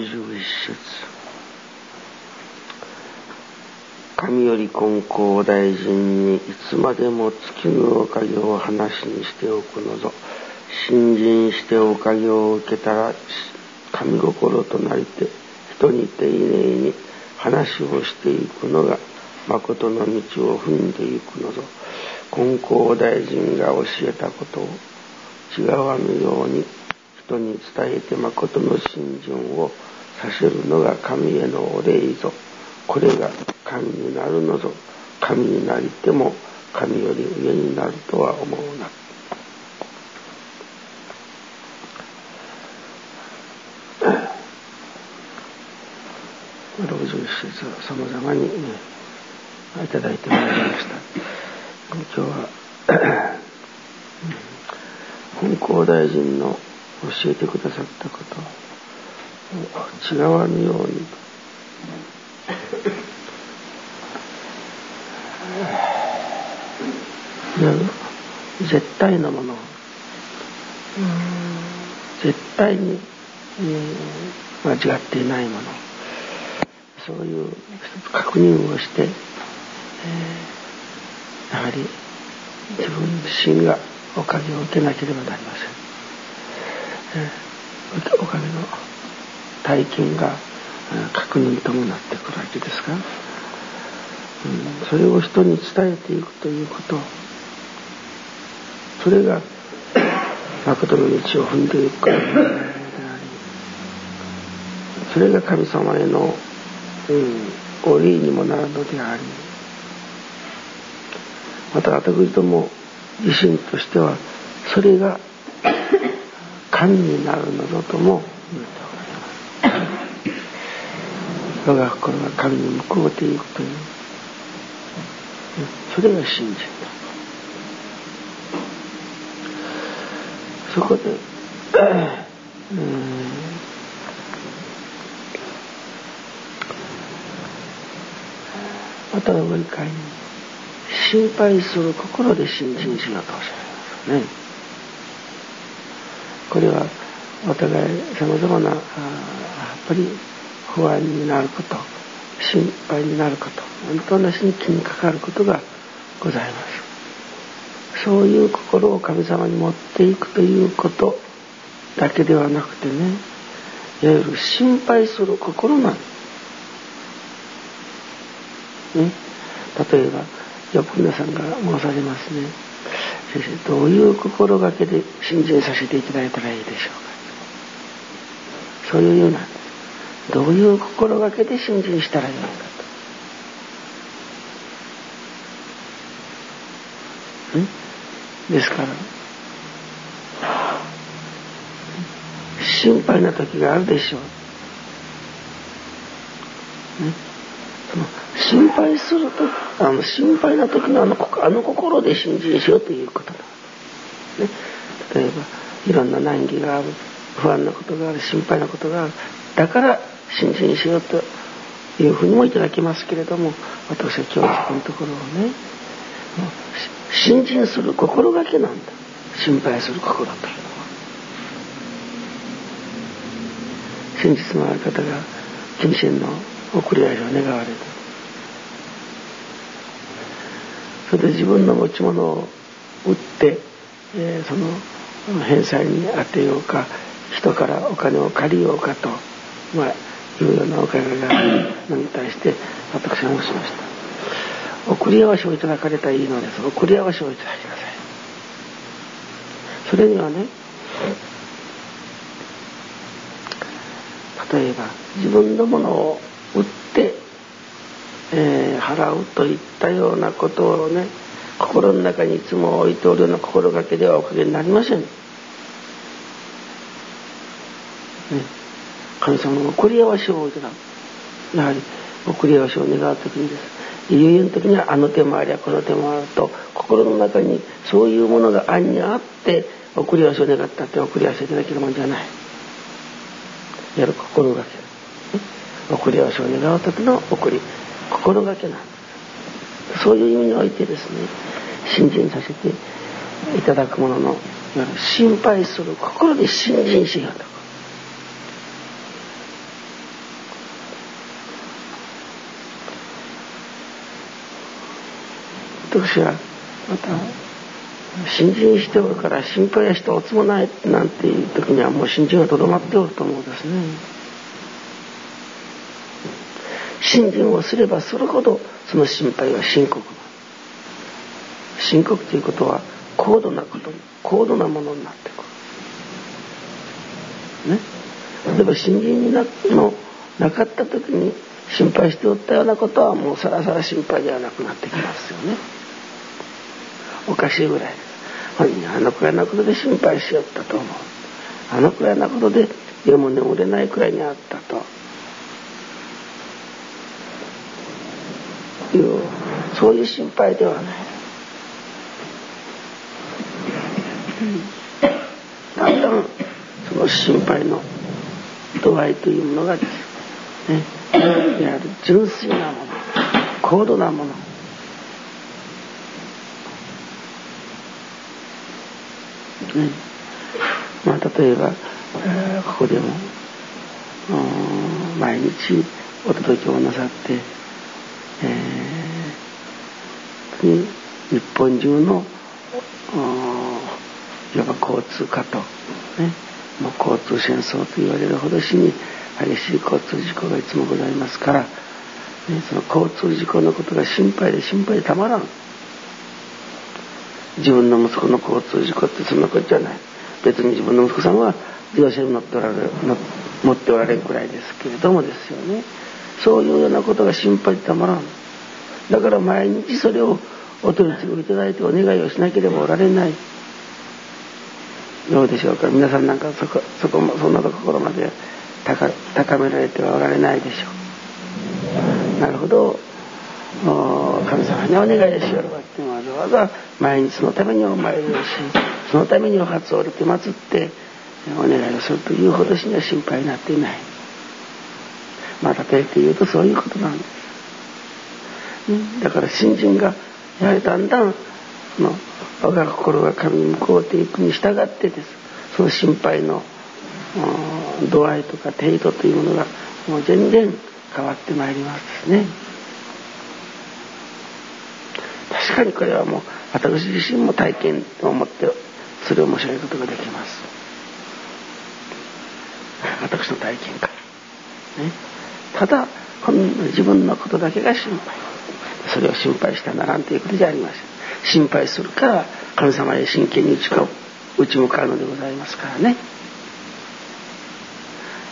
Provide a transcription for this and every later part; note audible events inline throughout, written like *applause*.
理解第61節神より金光大臣にいつまでも月のおかげを話にしておくのぞ。信心しておかげを受けたら神心となりて人に丁寧に話をしていくのが誠の道を踏んでいくのぞ。金光大臣が教えたことを違わぬように人に伝えて誠の信心をさせるのが神へのお礼ぞこれが神になるのぞ神になりても神より上になるとは思うな。61節をさまざまに、ね、いただいてまいりました。今日は本校大臣の教えてくださったこと。違わぬように。絶対のもの。絶対に、間違っていないもの。そういう確認をして、えー、やはり自分自身がおかげを受けなければなりません、えー、おかげの体験が確認ともなってくるわけですが、うん、それを人に伝えていくということ。それが *coughs* 誠の道を踏んでいくから。でありそれが神様への、うん、お礼にもなるのであり。また私ども自身としてはそれが神になるのだとも言っておられます我が心が神に向こうていくというそれが信心だそこで、うんまた上に帰り心配する心で信心しようとおっしゃいますね。これはお互いさまざまなやっぱり不安になること心配になること本当なしに気にかかることがございます。そういう心を神様に持っていくということだけではなくてねいわゆる心配する心なん、ね、例えばよく皆さんが申されますね。先生どういう心がけで信心させていただいたらいいでしょうか。そういうようなどういう心がけで信心したらいいのかと。ですから心配な時があるでしょう、その心配するとあの心配な時のあのあの心で信心しようということだ、ね、例えばいろんな難儀がある不安なことがある心配なことがある。だから信心しようというふうにもいただきますけれども私は今日このところをね信心する心がけなんだ。心配する心というのは。先日のある方が金銭の送り合いを願われたそれで自分の持ち物を売って、えー、その返済に充てようか人からお金を借りようかと、まあ、いうようなお伺いがあるのに対して私は申しました。送り合わせをいただかれたらいいのです。送り合わせをいただきなさいそれにはね例えば自分のものを売ってえー、払うといったようなことをね心の中にいつも置いておるような心がけではおかげになりません。ね、神様の送り合わせを置い。てたやはり送り合わせを願う時にです。悠々の時にはあの手もありゃこの手もあると心の中にそういうものが暗にあって送り合わせを願ったって送り合わせいただけるもんじゃないやる心がけ、送り合わせを願う時の送り心がけなんそういう意味においてです。ね信心させていただくものの心配す。る心で信心しようと私はまた新人しておるから心配はしておつもないなんていう時にはもう新人はとどまっておると思うんですね。新人をすればするほどその心配は深刻。深刻ということは高度なこと高度なものになってくる。ね。例えば新人になのなかった時に心配しておったようなことはもうさらさら心配ではなくなってきますよね。おかしいぐらい。本人あのくらいなことで心配しよったと思う。あのくらいなことで夜も眠れないくらいにあったと。いうそういう心配ではない、だんだんその心配の度合いというものがですねいわゆる純粋なもの高度なもの。ねまあ、例えば、えー、ここでも毎日お届けをなさって、えー、日本中のいわば交通過と、ね、もう交通戦争と言われるほどしに激しい交通事故がいつもございますから、ね、その交通事故のことが心配で心配でたまらん。自分の息子の交通事故ってそんなことじゃない。別に自分の息子さんは自動車に乗っておられる持っておられるくらいですけれどもですよね。そういうようなことが心配たまらん。だから毎日それをお取り次ぎいただいてお願いをしなければおられない。どうでしょうか。皆さんなんかそこそこもそんなところまで高められてはおられないでしょう。なるほど。神様にお願いしよるわってわざわざ毎日のためにお参りをしそのためにお初を降りて祀ってお願いをするというほどしには心配になっていない。まあ例えて言うとそういうことなんです、だから新人がやはりだんだんその我が心が神に向こうていくに従ってです。その心配の度合いとか程度というものがもう全然変わってまいりますですね。確かにこれはもう私自身も体験を持ってそれを申し上げることができます。私の体験から、ね、ただこの自分のことだけが心配。それを心配してはならんということじゃありません。心配するから神様へ真剣に打ちか打ち向かうのでございますからね。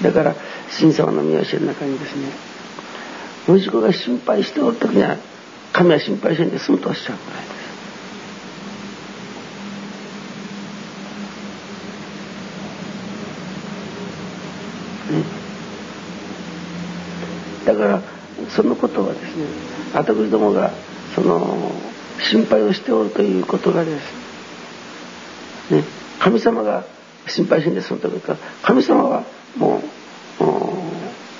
だから神様の見教えの中にですね息子が心配しておる時には神は心配せんで済むとおっしゃるぐらいで。す。だからそのことはですね私どもがその心配をしておるということがですね神様が心配しんで済むというか神様はもう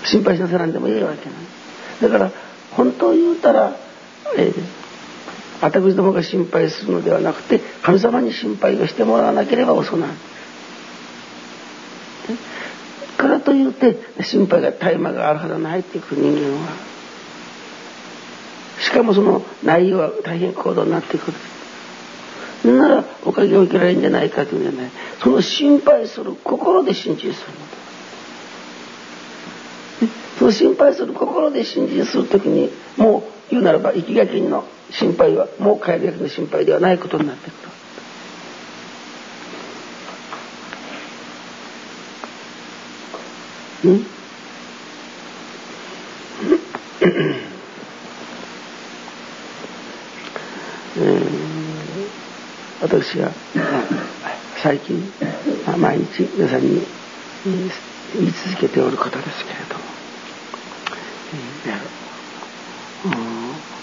心配しなさらんでもいいわけない。だから本当言うたらえ、私どもが心配するのではなくて神様に心配をしてもらわなければ遅なん。からといって心配が絶え間があるはずないっていう人間は。しかもその内容は大変高度になってくる。ならおかげを受けられるんじゃないかというんじゃないその心配する心で信心するのその心配する心で信心する時にもう言うならば生きがきの心配はもう帰りの心配ではないことになってくる。うん？*coughs* えー、私は、*coughs* 最近、毎日皆さんに言い続けておることですけれども、えー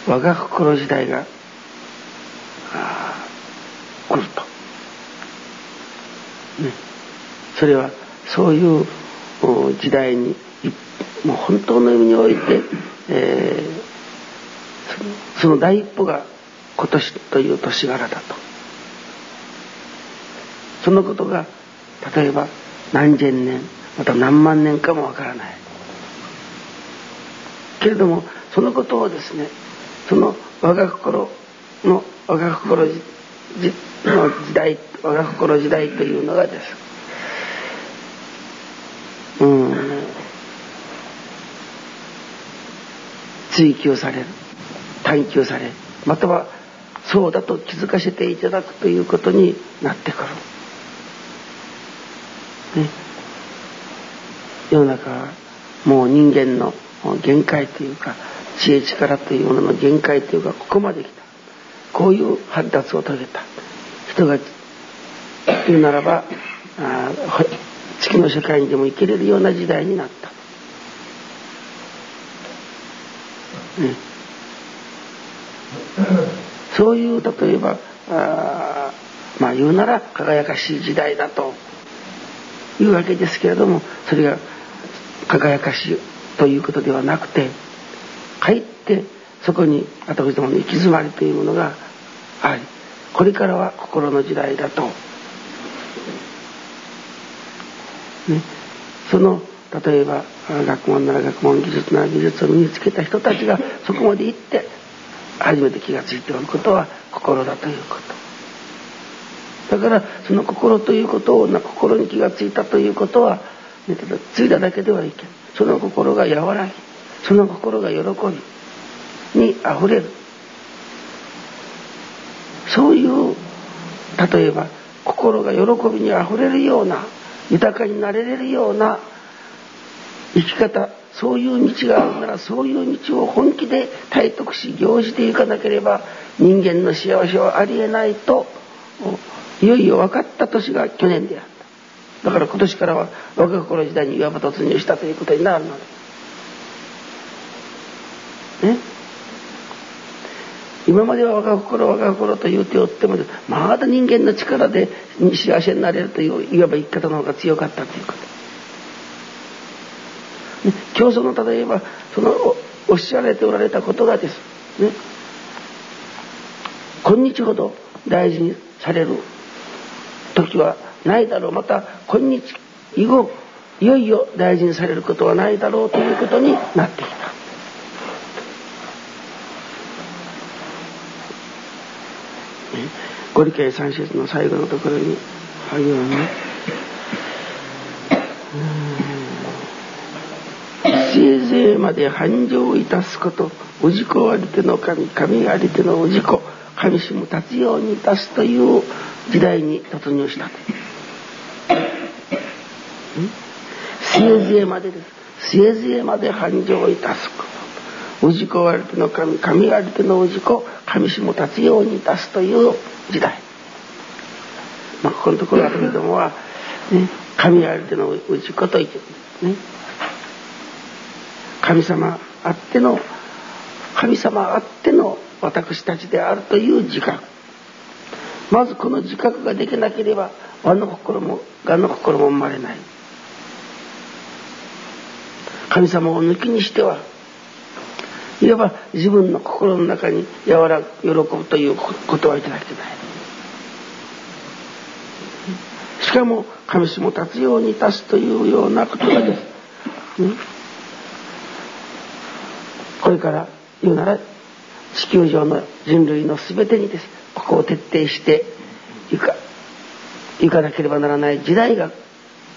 我が心時代が来ると、ね、それはそういう時代にもう本当の意味において、えー、その第一歩が今年という年柄だと。そのことが例えば何千年また何万年かもわからない。けれどもそのことをですねその我が心の我が心の時代我が心時代というのがです。うん。追求される探求されまたはそうだと気づかせていただくということになってくる。ね、世の中はもう人間の限界というか知恵力というものの限界というかここまで来た。こういう発達を遂げた。人が言うならばあ月の世界にでも生きれるような時代になった。ね、そういう例えばあまあ言うなら輝かしい時代だというわけですけれどもそれが輝かしいということではなくてかえってそこに私どもの行き詰まりというものがありこれからは心の時代だと、ね、その例えば学問なら学問技術なら技術を身につけた人たちが *laughs* そこまで行って初めて気が付いておることは心だということ。だからその心ということを心に気が付いたということは、ね、ただついただけではいけん。その心が和らぎその心が喜びにあふれる。そういう例えば心が喜びにあふれるような豊かになれれるような生き方そういう道があるならそういう道を本気で体得し行じていかなければ人間の幸せはありえないといよいよ分かった年が去年であった。だから今年からは若心時代にいわば突入したということになるのでね今までは我が心我が心と言うておってもまだ人間の力で幸せになれるといういわば生き方の方が強かったということ。ね教祖の例えばそのおっしゃられておられたことがです。ね、今日ほど大事にされる時はないだろうまた今日以後いよいよ大事にされることはないだろうということになってきた。ご理解三節の最後のところにあるようにせいぜいまで繁盛いたすこと氏子ありての神神ありての氏子神しも立つようにいたすという時代に突入したせいぜいまでです。せいぜいまで繁盛いたすこと。氏子ありての神神ありての氏子神しも立つようにいたすという時代。まあ、ここのところはけれどもは、ね、神ありての氏子と言って、ね、神様あっての神様あっての私たちであるという自覚。まずこの自覚ができなければ和の心も我の心も生まれない。神様を抜きにしてはいわば自分の心の中に和らぐ喜ぶということはいただけない。しかも神しも立つように立つというようなことがです、これから言うなら地球上の人類の全てにです。ここを徹底していか行かなければならない時代が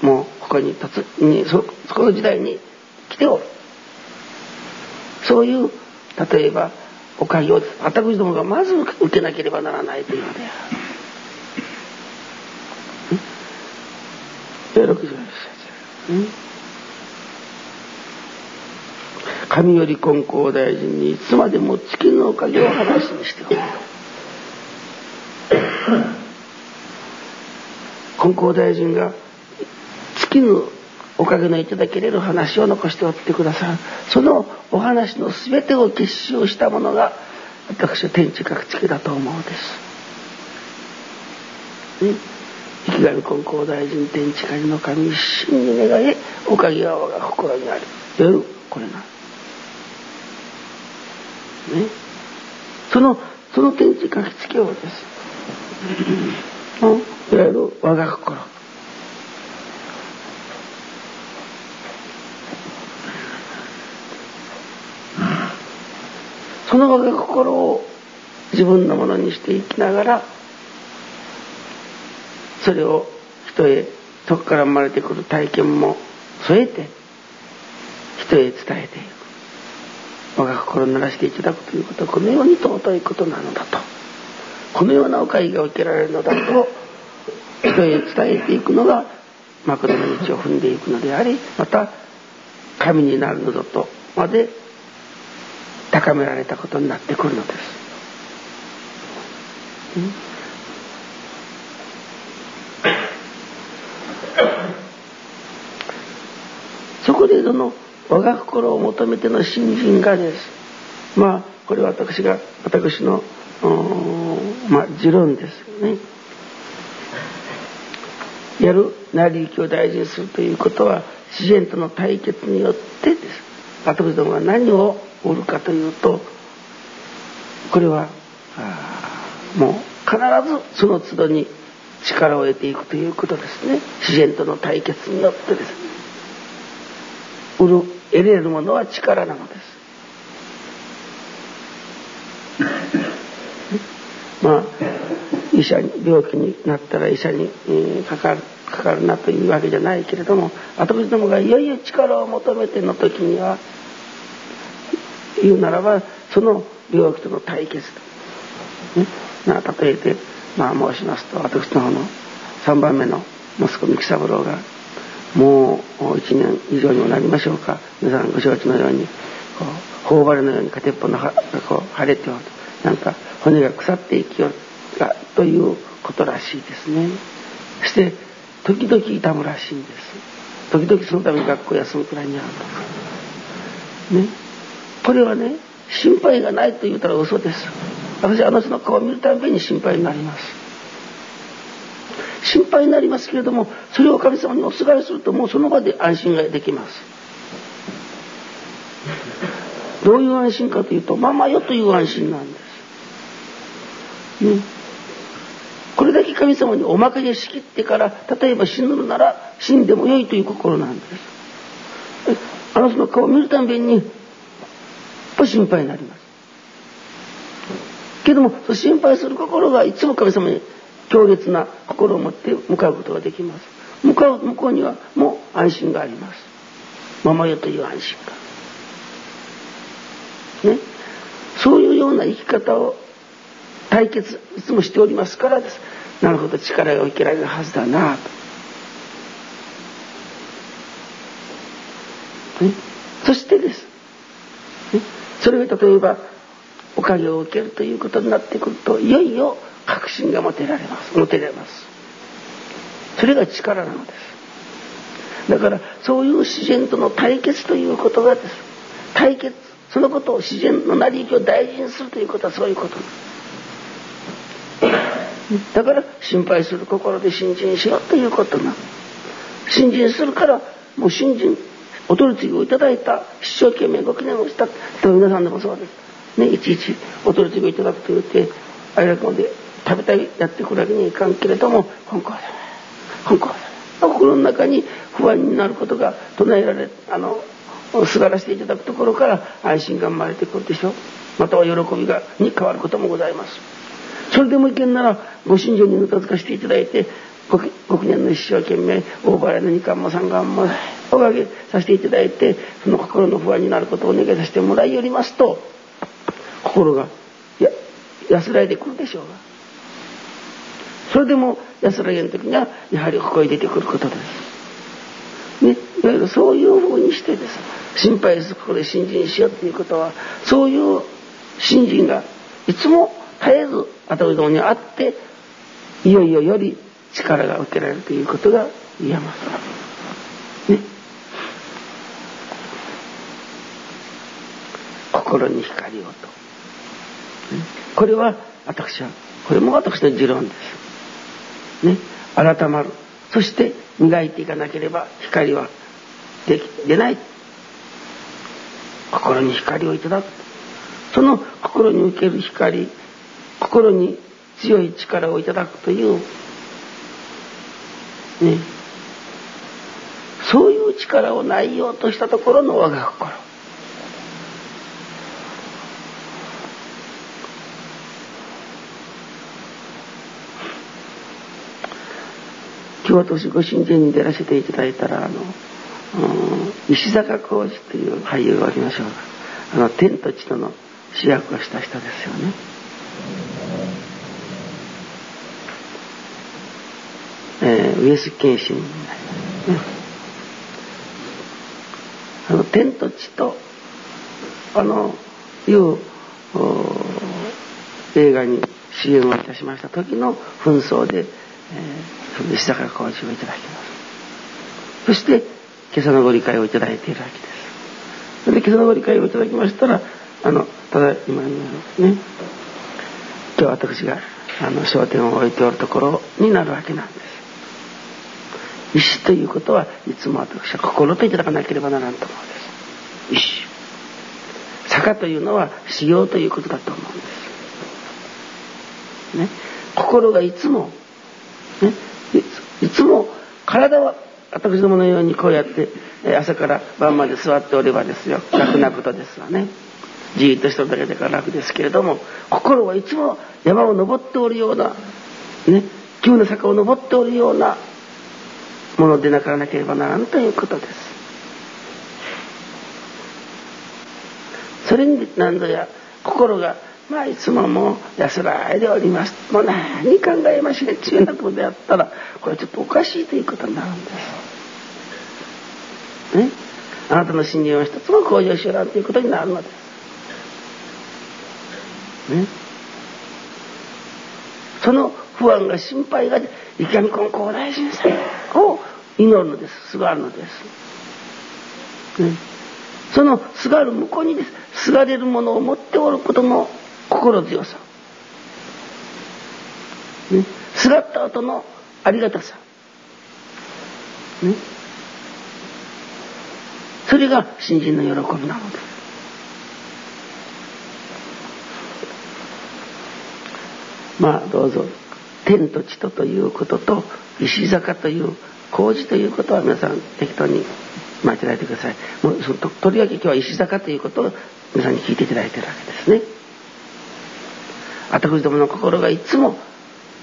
もうここに立つにそそこの時代に来ておる。そういう例えばおかげを私どもがまず受けなければならないというので。ある。60神より金光大臣にいつまでも月のおかげを話にしておる。*laughs* 金光大臣が月のおかげのいただけれる話を残しておってくださる。そのお話の全てを結集したものが私は天地各地だと思うです。ね、生神金光大臣天地神の神一心に願いおかげは我が心にある。夜これな。ね。そのその天地書きつけをです、うん。いわゆる我が心。その我が心を自分のものにしていきながらそれを人へそこから生まれてくる体験も添えて人へ伝えていく。我が心を鳴らしていただくということはこのように尊いことなのだと。このようなお会が受けられるのだと人へ伝えていくのが幕の道を踏んでいくのでありまた神になるのだとまで高められたことになってくるのです。そこでその我が心を求めての新人がです。まあこれは私が私のまあ持論ですよね。やる成り行きを大事にするということは自然との対決によってです。私どもは何をおるかというとこれはもう必ずその都度に力を得ていくということですね。自然との対決によってです。ね得れるものは力なのです。*laughs* まあ医者に病気になったら医者に、えー、かかるかかるなというわけじゃないけれども私どもがいよいよ力を求めての時には言うならばその病気との対決。と、ね、な例えて、まあ、申しますと私の方の3番目の息子三木三郎がもう1年以上にもなりましょうか。皆さんご承知のようにこう頬張りのように片っぽのがこう腫れておるなんか骨が腐っていきよるということらしいですね。そして時々痛むらしいんです。時々そのために学校休むくらいにあるとか。ね。これはね心配がないと言ったら嘘です。私あの人の顔を見るたびに心配になります。心配になりますけれどもそれを神様におすがりするともうその場で安心ができます。どういう安心かというとママよという安心なんです、ね、これだけ神様におまけで仕切ってから例えば死ぬなら死んでもよいという心なんです。あの人の顔を見るたびにぱ心配になります。けども心配する心がいつも神様に強烈な心を持って向かうことができます。向かう向こうにはもう安心があります。ママよという安心が。ね。そういうような生き方を対決いつもしておりますからです。なるほど力が受けられるはずだなと、ね、そしてです。それが例えばおかげを受けるということになってくるといよいよ確信が持てられます。持てられます。それが力なのです。だからそういう自然との対決ということがです。対決そのことを自然の成り行きを大事にするということはそういうこと。だから心配する心で信心しようということな信心するからもう信心お取り次ぎをいただいた一生懸命ご記念をした。と皆さんでもそうです。ね、いちいちお取り次ぎをいただくと言ってあれだけで食べたいやってくるわけにはいかんけれども本校だ本校だ心の中に不安になることが唱えられあのすがらせていただくところから安心が生まれてくるでしょ。うまたは喜びがに変わることもございます。それでもいけんならご信条にぬたつかせていただいてごご記念の一生懸命大払いの二冠も三冠もおかげさせていただいてその心の不安になることをお願いさせてもらいよりますと心がや安らいでくるでしょうがそれでも安らげの時にはやはりここへ出てくることです。ね、いわゆるそういうふうにしてです心配することで信心しようということはそういう信心がいつも絶えず後どにあっていよいよより力が受けられるということが言えます。ね。心に光をと。これは私は、これも私の持論です。ね。改まる。そして磨いていかなければ光はでき出ない。心に光をいただく。その心に受ける光、心に強い力をいただくというね、そういう力をないようとしたところの我が心今日私ご神殿に出らせていただいたらあの、うん、石坂浩二という俳優がおりましょうがあの天と地との主役をした人ですよね。上杉謙信になりますね。あの天と地とあのいう映画に主演をいたしました時の紛争で、えー、石坂浩二をいただきます。そして今朝のご理解をいただいているわけです。それで今朝のご理解をいただきましたらあのただ今のね。今日私があの焦点を置いておるところになるわけなんです。意志ということはいつも私は心といただかなければならんと思うんです。意志坂というのは修行ということだと思うんです。ね。心がいつもね。いつも体は私どものようにこうやって朝から晩まで座っておればですよ。楽なことですわね。じっとしてるだけだから楽ですけれども心はいつも山を登っておるようなね。急な坂を登っておるようなものでなからなければならんということです。それに何ぞや心がまあいつももう安らいでおります。もう何考えましねっていうようなことであったらこれちょっとおかしいということになるんです。ね？あなたの信念を一つも向上しよらんということになるのです。ね？その不安が心配が池上金光大臣さんを祈るのです。すがるのです、ね、そのすがる向こうにです。すがれるものを持っておることの心強さ、ね、すがった後のありがたさ、ね、それが新人の喜びなのです。まあどうぞ。天と地とということと石坂という工事ということは皆さん適当にまあいただいてください。もうそのととりわけ今日は石坂ということを皆さんに聞いていただいてるわけですね。私どもの心がいつも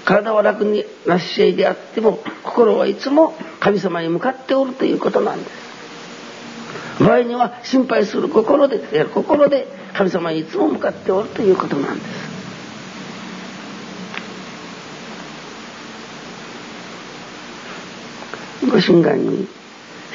体は楽になし合いであっても心はいつも神様に向かっておるということなんです。場合には心配する心で心で神様にいつも向かっておるということなんです。ご神願に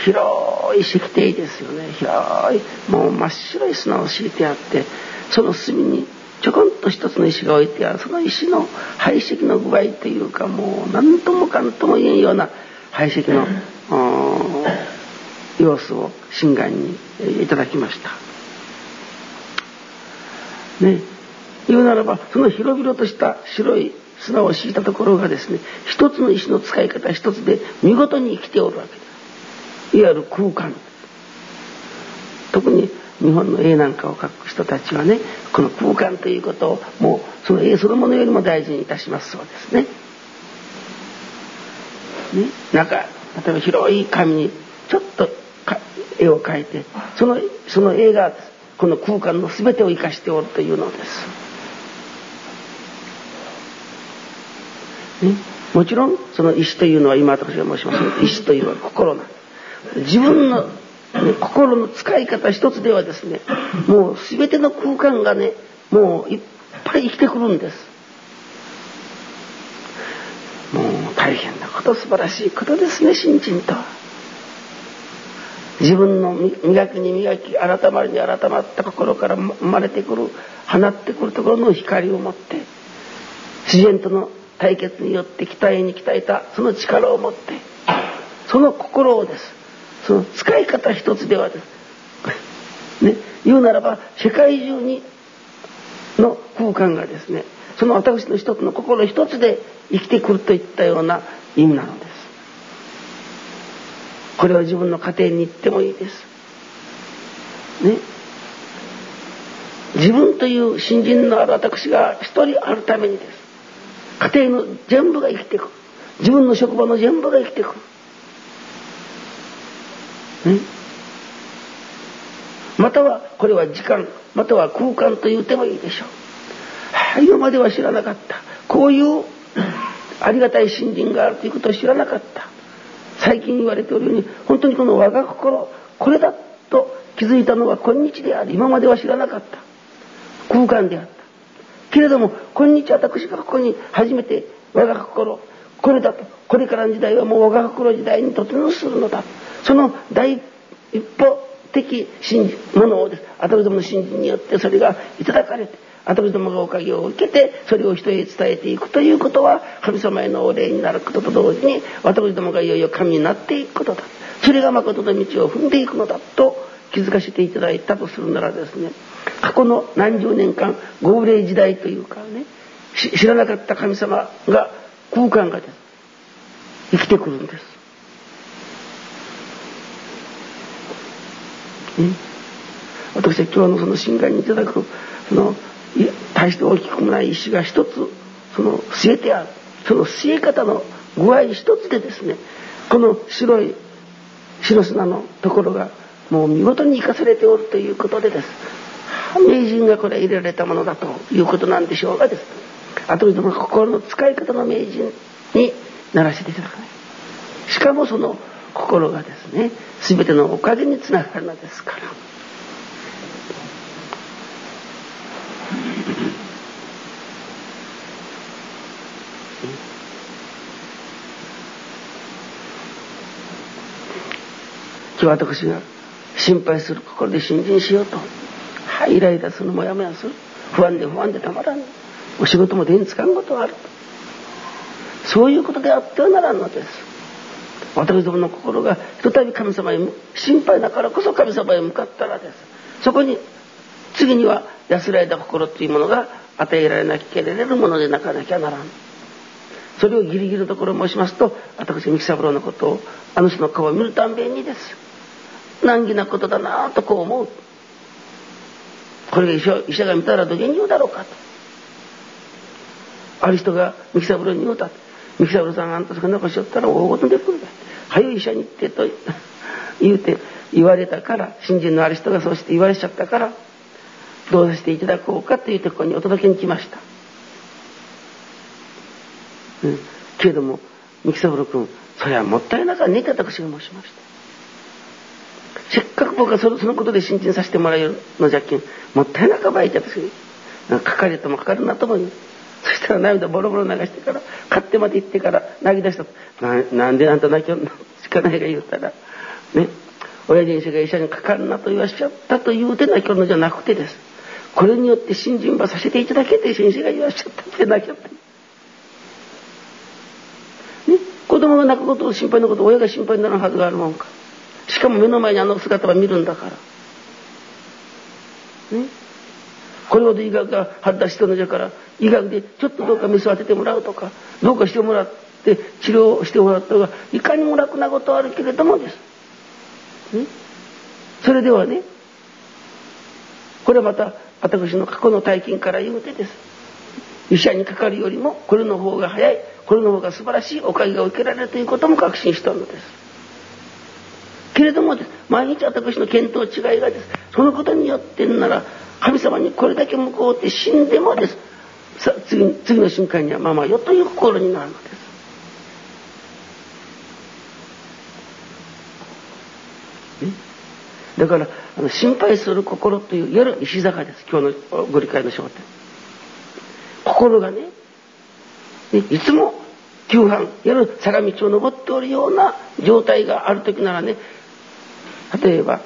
広い石庭ですよね。広いもう真っ白い砂を敷いてあってその隅にちょこんと一つの石が置いてある。その石の排石の具合というかもう何ともかんとも言えんような排石の様子を心願にいただきました。ね。言うならばその広々とした白い砂を敷いたところがですね一つの石の使い方一つで見事に生きておるわけですいわゆる空間特に日本の絵なんかを描く人たちはねこの空間ということをもうその絵そのものよりも大事にいたしますそうですね。ねなんか例えば広い紙にちょっと絵を描いてそのその絵がこの空間の全てを生かしておるというのです。ね、もちろんその意志というのは今私が申しました意志というのは心な自分の、ね、心の使い方一つではですねもう全ての空間がねもういっぱい生きてくるんです。もう大変なこと素晴らしいことですね新人と。は自分の磨きに磨き改まりに改まった心から生まれてくる放ってくるところの光を持って自然との対決によって鍛えに鍛えたその力を持ってその心をです。その使い方一つではです。*laughs* ね言うならば世界中にの空間がですねその私の一つの心一つで生きてくるといったような意味なのです。これは自分の家庭に行ってもいいです。ね。自分という新人のある私が一人あるためにです。家庭の全部が生きていく。自分の職場の全部が生きていく、ね、またはこれは時間または空間と言ってもいいでしょう、はあ、今までは知らなかった。こういうありがたい森林があるということを知らなかった。最近言われておるように本当にこの我が心これだと気づいたのは今日である今までは知らなかった。空間であった。けれども今日私がここに初めて我が心これだとこれからの時代はもう我が心時代に突入するのだ。その第一歩的信じものをです。私どもの信心によってそれがいただかれて私どもがおかげを受けてそれを人へ伝えていくということは神様へのお礼になることと同時に私どもがいよいよ神になっていくことだ。それが誠の道を踏んでいくのだと気づかせていただいたとするならですね過去の何十年間号令時代というかね知らなかった神様が空間がです生きてくるんです。ね私は今日のその心外にいただくその大して大きくもない石が一つその据えてあるその据え方の具合一つでですねこの白い白砂のところがもう見事に生かされておるということでです名人がこれ入れられたものだということなんでしょうがです。後でも心の使い方の名人にならせていただかない。しかもその心がですね全てのおかげにつながるのですから。今日私が心配する心で信心しようと、イライラするもやもやする不安で不安でたまらん。お仕事も手につかんことがある。そういうことであってはならんのです。私どもの心がひとたび神様へ心配だからこそ神様へ向かったらです。そこに次には安らいだ心というものが与えられなきゃいけれるものでなかなきゃならん。それをギリギリのところ申しますと私三木三郎のことをあの人の顔を見るたんびにです。難儀なことだなぁとこう思う。これが医者医者が見たらどげに言うだろうかと。ある人が三木三郎に言うた三木三郎さんあんたそんなことしよったら大ごとでくるだ早い医者に行ってと言うて言われたから信心のある人がそうして言われちゃったからどうさせていただこうかと言ってここにお届けに来ました、うん、けれども三木三郎君それはもったいなかねって私が申しました。せっかく僕はそのそのことで新陳させてもらえるのじゃっけんもったいなかばいちゃって私かかりともかかるなと思うそしたら涙ボロボロ流してから買ってまで行ってから泣き出したななんであんた泣きよんの？しかないが言うたらね。親父が医者にかかるなと言わしちゃったと言うて泣きよんのじゃなくてです。これによって新人馬させていただけて先生が言わしちゃったって泣きよったね。子供が泣くことを心配なこと親が心配になるはずがあるもんか。しかも目の前にあの姿は見るんだから。ね？これほど医学が発達したのじゃから医学でちょっとどうかメスを当ててもらうとかどうかしてもらって治療してもらったがいかにも楽なことはあるけれどもです。ね、それではねこれはまた私の過去の体験から言うてです。医者にかかるよりもこれの方が早いこれの方が素晴らしいおかげが受けられるということも確信したのです。けれども毎日私の見当違いがです。そのことによってんなら神様にこれだけ向こうって死んでもです。さ次次の瞬間にはまあまあよという心になるのです。だからあの心配する心という夜石坂です。今日のご理解の焦点。心がねいつも急坂夜坂道を登っておるような状態がある時ならね例えば、ね、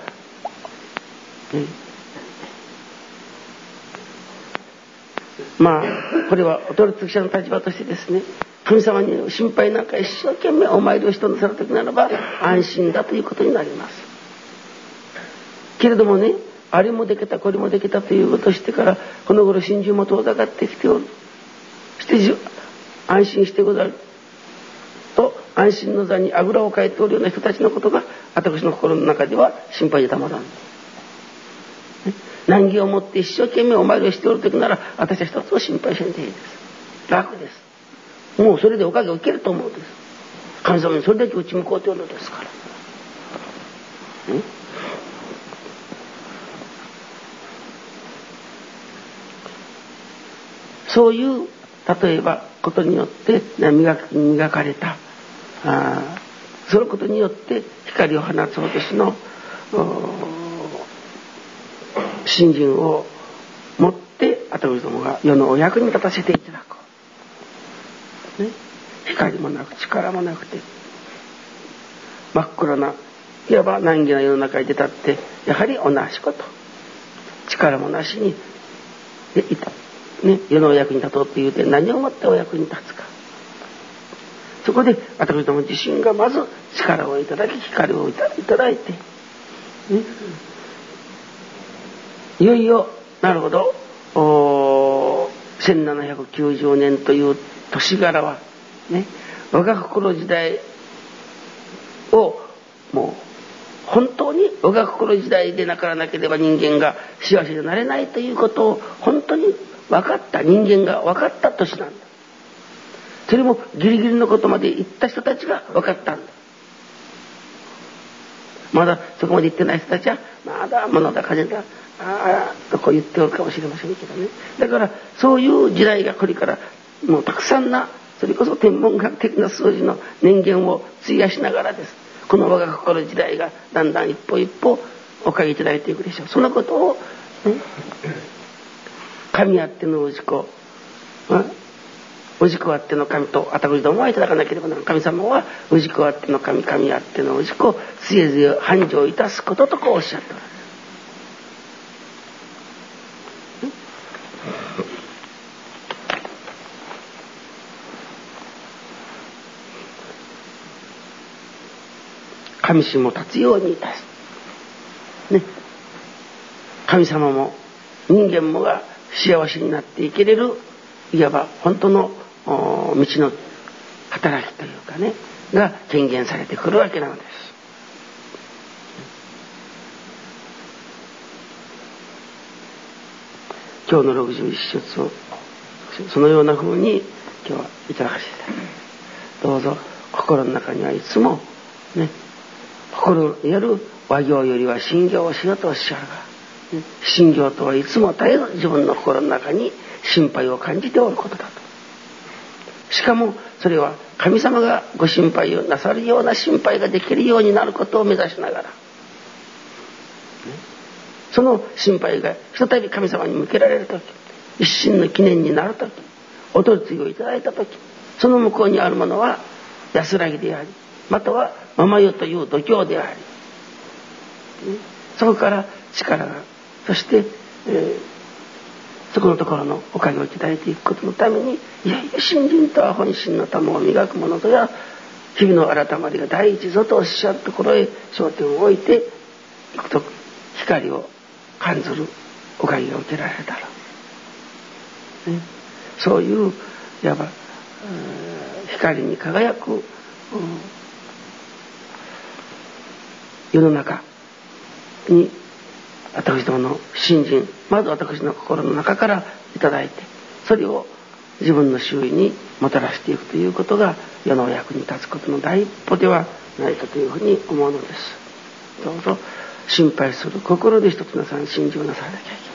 まあこれはお取り者の立場としてですね。神様に心配なんか一生懸命お参りを人のさる時ならば安心だということになります。けれどもねあれもできたこれもできたということをしてからこの頃真珠も遠ざかってきておる。して安心してござる。と安心の座にあぐらをかいておるような人たちのことが私の心の中では心配でたまらん。難儀を持って一生懸命お参りをしておる時なら私は一つを心配せんでいいです。楽です。もうそれでおかげを受けると思うんです。神様にそれだけ打ち向こうというのですから。そういう例えばことによって磨磨かれたあそのことによって光を放つ私の信心を持って私どもが世のお役に立たせていただく、ね、光もなく力もなくて。真っ暗ないわば難儀な世の中に出たってやはり同じこと。力もなしにいた、ね、世のお役に立とうって言うて何をもってお役に立つか。そこで私ども自身がまず力をいただき光をいただいて、ね、いよいよなるほど。1790年という年柄はね我が心時代をもう本当に我が心時代でなからなければ人間が幸せになれないということを本当に分かった人間が分かった年なんだ。それもギリギリのことまで言った人たちが分かったんだ。まだそこまで言ってない人たちはまだ物だ風だああとこう言っておるかもしれませんけどね。だからそういう時代がこれからもうたくさんなそれこそ天文学的な数字の年限を費やしながらです。この我が心時代がだんだん一歩一歩おかげいただいていくでしょう。そのことを、ね、神あっての氏子氏子あっての神と私どもはいただかなければならない神様は氏子あっての神神あっての氏子つえづえ繁盛いたすこととこうおっしゃっておられる。神神も立つようにいたす。ね。神様も人間もが幸せになっていけれるいわば本当の道の働きというかねが権限されてくるわけなのです。今日の61節をそのような風に今日はいただかせていただきます。どうぞ心の中にはいつもね心にある和行よりは信行をしようとおっしゃるが、信行とはいつも絶えず自分の心の中に心配を感じておることだ。しかもそれは神様がご心配をなさるような心配ができるようになることを目指しながら、その心配がひとたび神様に向けられる時一心の記念になる時お取り次ぎをいただいた時その向こうにあるものは安らぎでありまたはママ湯という度胸であり、そこから力がそして、えー、そこのところのおかげをいただいていくことのためにいやいや信心とは本心の玉を磨くものとや日々の改まりが第一ぞとおっしゃるところへ焦点を置いていくと光を感ずるおかげが受けられるだろう、ね、そういういわば光に輝く、うん世の中に私どもの信心まず私の心の中から頂いてそれを自分の周囲にもたらしていくということが世のお役に立つことの第一歩ではないかというふうに思うのです。どうぞ心配する心で一つのさん信じをなさらなきゃいけない。